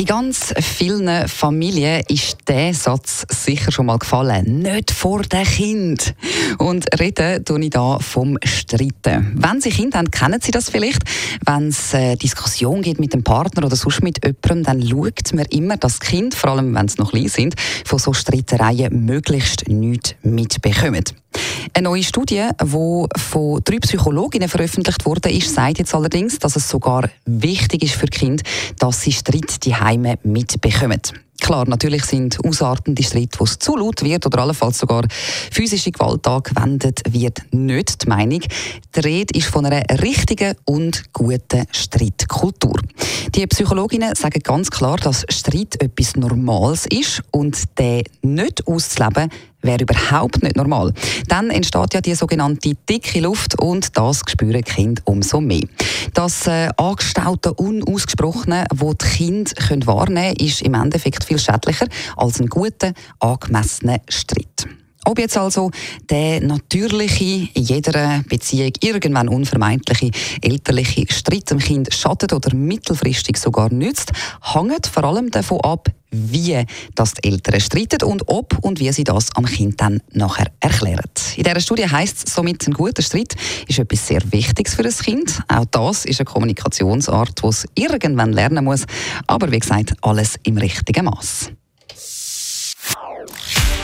in ganz vielen Familien ist der Satz sicher schon mal gefallen. Nicht vor dem Kind. Und reden tue ich da vom Streiten. Wenn Sie Kinder haben, kennen Sie das vielleicht. Wenn es eine Diskussion gibt mit dem Partner oder sonst mit jemandem, dann schaut man immer, dass Kind, vor allem wenn sie noch klein sind, von so Streitereien möglichst nichts mitbekommen. Eine neue Studie, die von drei Psychologinnen veröffentlicht wurde, ist, sagt jetzt allerdings, dass es sogar wichtig ist für Kinder, dass sie Streit die Heime mitbekommen. Klar, natürlich sind ausartende Streit, wo es zu laut wird oder allenfalls sogar physische Gewalt angewendet wird, nicht die Meinung. Die Rede ist von einer richtigen und guten Streitkultur. Die Psychologinnen sagen ganz klar, dass Streit etwas Normales ist und der nicht auszuleben wäre überhaupt nicht normal. Dann entsteht ja die sogenannte dicke Luft und das spüren Kinder umso mehr. Das äh, angestaute Unausgesprochene, das die Kinder können wahrnehmen können, ist im Endeffekt viel schädlicher als ein guter, angemessener Streit. Ob jetzt also der natürliche, in jeder Beziehung irgendwann unvermeidliche elterliche Streit dem Kind schadet oder mittelfristig sogar nützt, hängt vor allem davon ab, wie das die Eltern streiten und ob und wie sie das am Kind dann nachher erklären. In dieser Studie heisst es somit, ein guter Streit ist etwas sehr Wichtiges für ein Kind. Auch das ist eine Kommunikationsart, die es irgendwann lernen muss. Aber wie gesagt, alles im richtigen Maß.